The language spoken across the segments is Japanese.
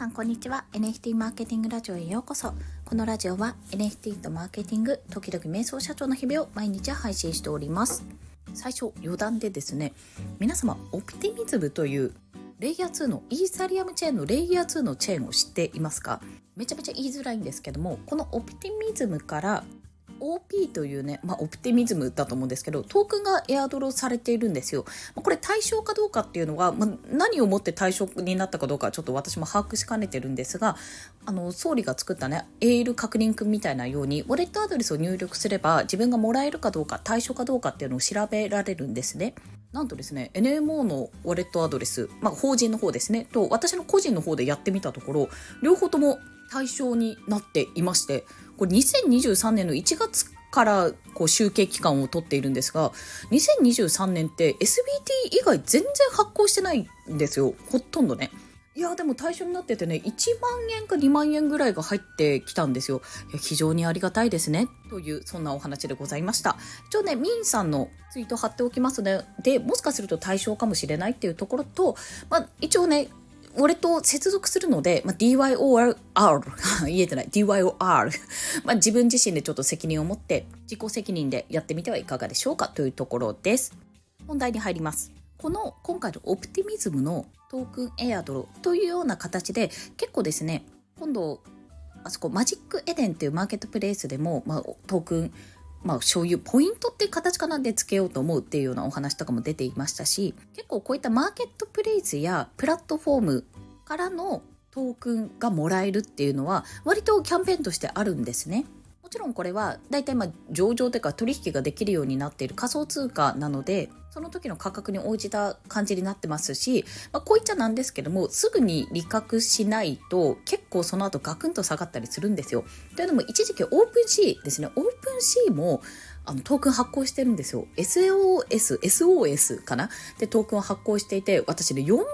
さんこんにちは。NFT マーケティングラジオへようこそ。このラジオは NFT とマーケティング時々瞑想社長の日々を毎日配信しております。最初余談でですね皆様オプティミズムというレイヤー2のイーサリアムチェーンのレイヤー2のチェーンを知っていますか？めちゃめちゃ言いづらいんですけどもこのオプティミズムから OP というね、まあ、オプティミズムだと思うんですけど、トークンがエアドロされているんですよ。まこれ対象かどうかっていうのは、まあ、何をもって対象になったかどうかちょっと私も把握しかねてるんですが、あの、総理が作ったね、エール確認君みたいなように、ウォレットアドレスを入力すれば、自分がもらえるかどうか、対象かどうかっていうのを調べられるんですね。なんとですね、NMO のウォレットアドレス、まあ、法人の方ですね、と私の個人の方でやってみたところ、両方とも対象になっていまして、これ2023年の1月からこう集計期間を取っているんですが2023年って SBT 以外全然発行してないんですよ。ほとんどね。いやでも対象になっててね1万円か2万円ぐらいが入ってきたんですよ。非常にありがたいですね。というそんなお話でございました。一応ねミンさんのツイート貼っておきますのでもしかすると対象かもしれないっていうところと、まあ、一応ねウォレットを接続するので、まあ、DYOR、言えてない、DYOR まあ自分自身でちょっと責任を持って自己責任でやってみてはいかがでしょうかというところです。本題に入ります。この今回のオプティミズムのトークンエアドロというような形で結構ですね、今度あそこマジックエデンっていうマーケットプレイスでも、まあ、トークンまあ、そういうポイントっていう形かなでつけようと思うっていうようなお話とかも出ていましたし結構こういったマーケットプレイスやプラットフォームからのトークンがもらえるっていうのは割とキャンペーンとしてあるんですね。もちろんこれは大体まあ上場というか取引ができるようになっている仮想通貨なのでその時の価格に応じた感じになってますし、まあ、こういっちゃなんですけどもすぐに利確しないと結構その後ガクンと下がったりするんですよ。というのも一時期 OpenSeaですね OpenSeaもあのトークン発行してるんですよ。SOS、SOS かな？でトークンを発行していて私で4万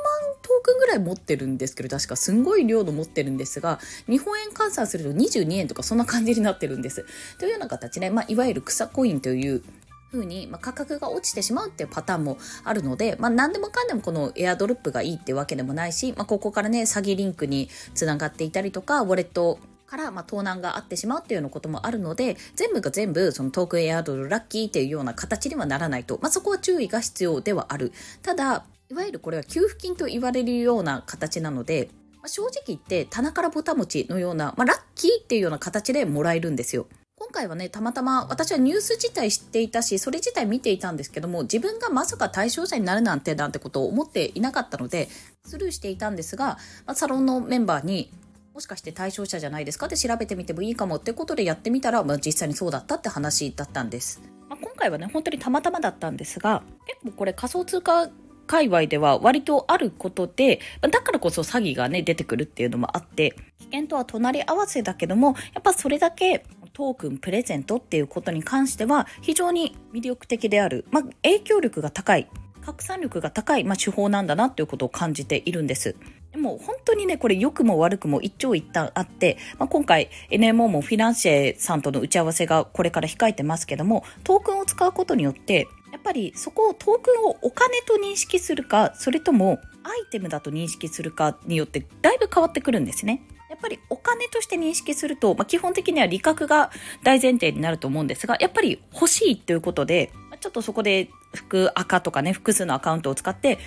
トークンぐらい持ってるんですけど確かすんごい量の持ってるんですが日本円換算すると22円とかそんな感じになってるんです。というような形で、まあ、いわゆる草コインというふうに、まあ、価格が落ちてしまうっていうパターンもあるので、まあ、何でもかんでもこのエアドロップがいいってわけでもないし、まあ、ここからね詐欺リンクにつながっていたりとかウォレットからまあ盗難があってしまうっていうようなこともあるので全部が全部そのトークンエアドルラッキーっていうような形にはならないと、まあ、そこは注意が必要ではあるただいわゆるこれは給付金と言われるような形なので、まあ、正直言って棚からぼたもちのような、まあ、ラッキーっていうような形でもらえるんですよ。今回はね、たまたま私はニュース自体知っていたし、それ自体見ていたんですけども、自分がまさか対象者になるなんてなんてことを思っていなかったので、スルーしていたんですが、まあ、サロンのメンバーに、もしかして対象者じゃないですか？って調べてみてもいいかもってことでやってみたら、まあ、実際にそうだったって話だったんです。まあ、今回はね、本当にたまたまだったんですが、結構これ仮想通貨界隈では割とあることで、だからこそ詐欺がね、出てくるっていうのもあって、危険とは隣り合わせだけども、やっぱそれだけトークンプレゼントっていうことに関しては非常に魅力的である、まあ、影響力が高い拡散力が高い、まあ、手法なんだなということを感じているんです。でも本当にね、これ良くも悪くも一長一短あって、まあ、今回 NMO もフィナンシェさんとの打ち合わせがこれから控えてますけども、トークンを使うことによって、やっぱりそこをトークンをお金と認識するか、それともアイテムだと認識するかによってだいぶ変わってくるんですね。やっぱりお金として認識すると、まあ、基本的には利確が大前提になると思うんですが、やっぱり欲しいということで、ちょっとそこで複赤とかね、複数のアカウントを使って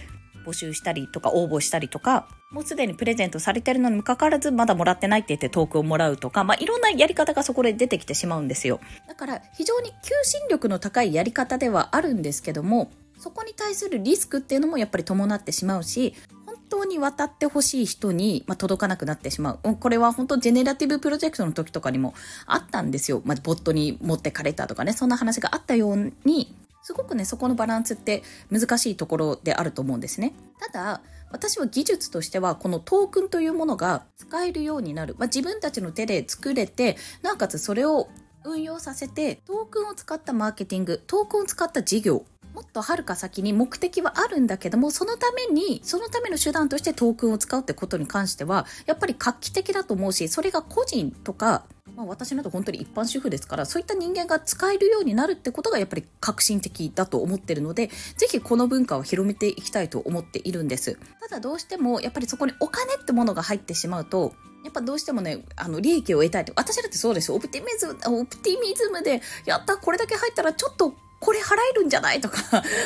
募集したりとか応募したりとか、もうすでにプレゼントされてるのにもかかわらずまだもらってないって言ってトークをもらうとか、まあ、いろんなやり方がそこで出てきてしまうんですよ。だから非常に求心力の高いやり方ではあるんですけども、そこに対するリスクっていうのもやっぱり伴ってしまうし、本当に渡ってほしい人に、まあ、届かなくなってしまう。これは本当ジェネラティブプロジェクトの時とかにもあったんですよ。まあ、ボットに持ってかれたとかね、そんな話があったように、すごくね、そこのバランスって難しいところであると思うんですね。ただ、私は技術としては、このトークンというものが使えるようになる。まあ、自分たちの手で作れて、なおかつそれを運用させて、トークンを使ったマーケティング、トークンを使った事業もっとはるか先に目的はあるんだけどもそのためにそのための手段としてトークンを使うってことに関してはやっぱり画期的だと思うしそれが個人とかまあ、私など本当に一般主婦ですからそういった人間が使えるようになるってことがやっぱり革新的だと思ってるのでぜひこの文化を広めていきたいと思っているんですただどうしてもやっぱりそこにお金ってものが入ってしまうとやっぱどうしてもね、あの、利益を得たいと。私だってそうですよ。オプティミズム、オプティミズムで、やった、これだけ入ったらちょっとこれ払えるんじゃない？とか、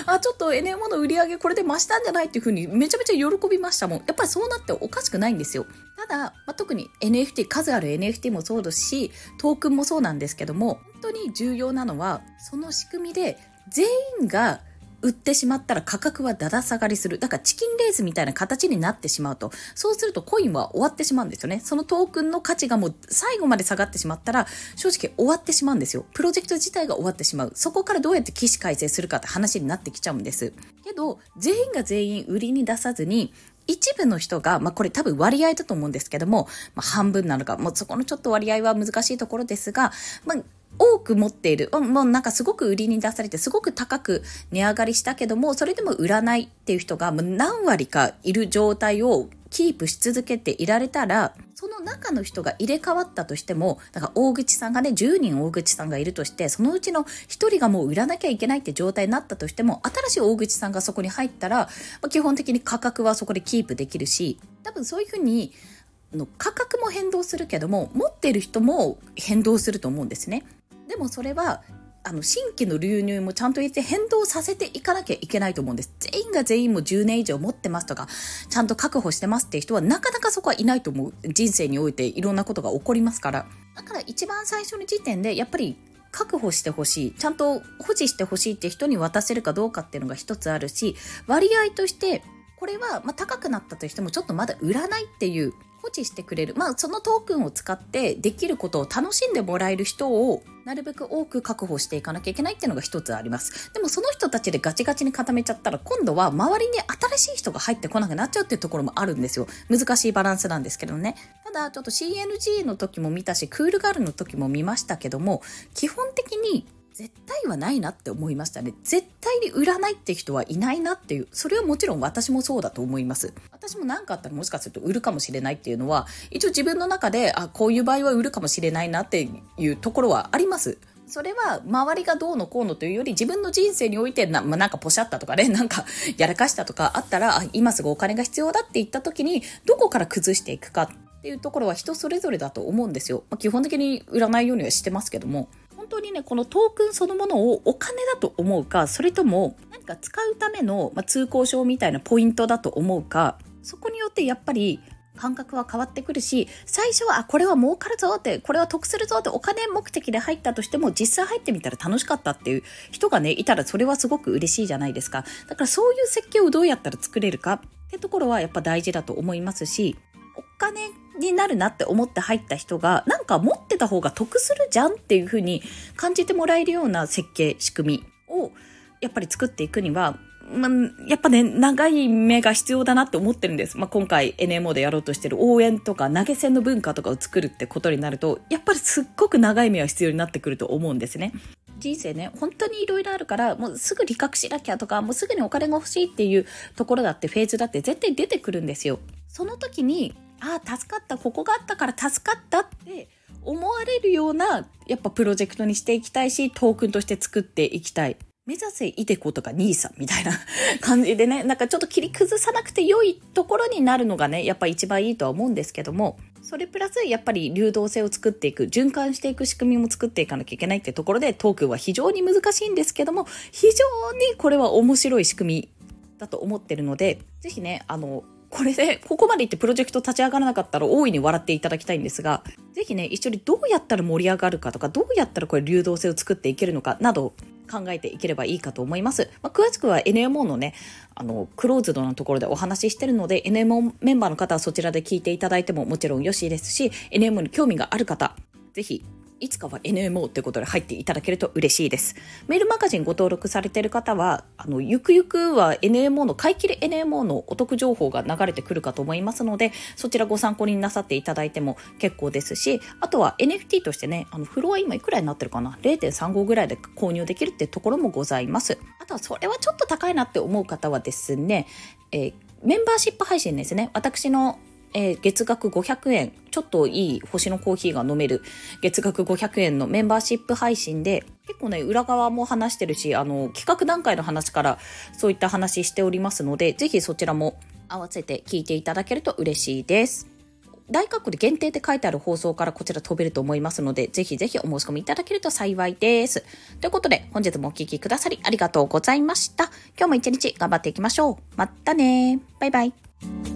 あ、ちょっと NMO の売り上げこれで増したんじゃない？っていうふうにめちゃめちゃ喜びましたもん。やっぱりそうなっておかしくないんですよ。ただ、まあ、特に NFT、数ある NFT もそうですし、トークンもそうなんですけども、本当に重要なのは、その仕組みで全員が売ってしまったら価格はだだ下がりする。だからチキンレースみたいな形になってしまうと。そうするとコインは終わってしまうんですよね。そのトークンの価値がもう最後まで下がってしまったら、正直終わってしまうんですよ。プロジェクト自体が終わってしまう。そこからどうやって起死回生するかって話になってきちゃうんです。けど、全員が全員売りに出さずに、一部の人が、まあ、これ多分割合だと思うんですけども、まあ、半分なのか、もうそこのちょっと割合は難しいところですが、まあ、多く持っている、もうなんかすごく売りに出されて、すごく高く値上がりしたけども、それでも売らないっていう人が何割かいる状態をキープし続けていられたら、その中の人が入れ替わったとしても、だから大口さんがね、10人大口さんがいるとして、そのうちの1人がもう売らなきゃいけないって状態になったとしても、新しい大口さんがそこに入ったら、ま、基本的に価格はそこでキープできるし、多分そういうふうに、価格も変動するけども持っている人も変動すると思うんですね。でもそれはあの新規の流入もちゃんと入れて変動させていかなきゃいけないと思うんです。全員が全員も10年以上持ってますとか、ちゃんと確保してますっていう人はなかなかそこはいないと思う。人生においていろんなことが起こりますから。だから一番最初の時点でやっぱり確保してほしい。ちゃんと保持してほしいって人に渡せるかどうかっていうのが一つあるし、割合としてこれは、ま、高くなったとしてもちょっとまだ売らないっていう保持してくれる、まあ、そのトークンを使ってできることを楽しんでもらえる人をなるべく多く確保していかなきゃいけないっていうのが一つあります。でもその人たちでガチガチに固めちゃったら今度は周りに新しい人が入ってこなくなっちゃうっていうところもあるんですよ。難しいバランスなんですけどね。ただちょっと CNG の時も見たし、クールガールの時も見ましたけども、基本的に絶対はないなって思いましたね。絶対に売らないって人はいないなっていう、それはもちろん私もそうだと思います。私も何かあったらもしかすると売るかもしれないっていうのは、一応自分の中で、あ、こういう場合は売るかもしれないなっていうところはあります。それは周りがどうのこうのというより自分の人生においてな,、まあ、なんかポシャったとかね、なんかやらかしたとかあったら、今すぐお金が必要だって言った時に、どこから崩していくかっていうところは人それぞれだと思うんですよ。まあ、基本的に売らないようにはしてますけども。当にね、このトークンそのものをお金だと思うか、それとも何か使うための、まあ、通行証みたいなポイントだと思うか、そこによってやっぱり感覚は変わってくるし、最初は、あ、これは儲かるぞって、これは得するぞってお金目的で入ったとしても、実際入ってみたら楽しかったっていう人がね、いたらそれはすごく嬉しいじゃないですか。だからそういう設計をどうやったら作れるかってところはやっぱ大事だと思いますし、お金になるなって思って入った人が、なんか持ってた方が得するじゃんっていう風に感じてもらえるような設計、仕組みをやっぱり作っていくには、まあ、やっぱね、長い目が必要だなって思ってるんです。まあ、今回 NMO でやろうとしてる応援とか投げ銭の文化とかを作るってことになると、やっぱりすっごく長い目は必要になってくると思うんですね。人生ね、本当にいろいろあるから、もうすぐ理覚しなきゃとか、もうすぐにお金が欲しいっていうところだって、フェーズだって絶対出てくるんですよ。その時に、ああ、助かった、ここがあったから助かったって思われるような、やっぱプロジェクトにしていきたいし、トークンとして作っていきたい。目指せイデコとかニーサみたいな感じでね、なんかちょっと切り崩さなくて良いところになるのがね、やっぱ一番いいとは思うんですけども、それプラスやっぱり流動性を作っていく、循環していく仕組みも作っていかなきゃいけないってところで、トークンは非常に難しいんですけども、非常にこれは面白い仕組みだと思ってるので、ぜひね、あの、これで、ここまでいってプロジェクト立ち上がらなかったら大いに笑っていただきたいんですが、ぜひね、一緒にどうやったら盛り上がるかとか、どうやったらこれ流動性を作っていけるのかなど、考えていければいいかと思います。まあ、詳しくは NMO のね、あの、クローズドなところでお話ししてるので、NMO メンバーの方はそちらで聞いていただいてももちろんよしですし、NMO に興味がある方、ぜひいつかは NMO ってことで入っていただけると嬉しいです。メールマガジンご登録されている方は、あの、ゆくゆくは NMO の、買い切り NMO のお得情報が流れてくるかと思いますので、そちらご参考になさっていただいても結構ですし、あとは NFT としてね、あの、フロア今いくらになってるかな ?0.35 ぐらいで購入できるってところもございます。あとはそれはちょっと高いなって思う方はですね、えー、メンバーシップ配信ですね。私のえー、月額500円、ちょっといい星のコーヒーが飲める月額500円のメンバーシップ配信で、結構ね、裏側も話してるし、あの、企画段階の話からそういった話しておりますので、ぜひそちらも合わせて聞いていただけると嬉しいです。大括で限定って書いてある放送からこちら飛べると思いますので、ぜひぜひお申し込みいただけると幸いです。ということで、本日もお聴きくださりありがとうございました。今日も一日頑張っていきましょう。またねバイバイ。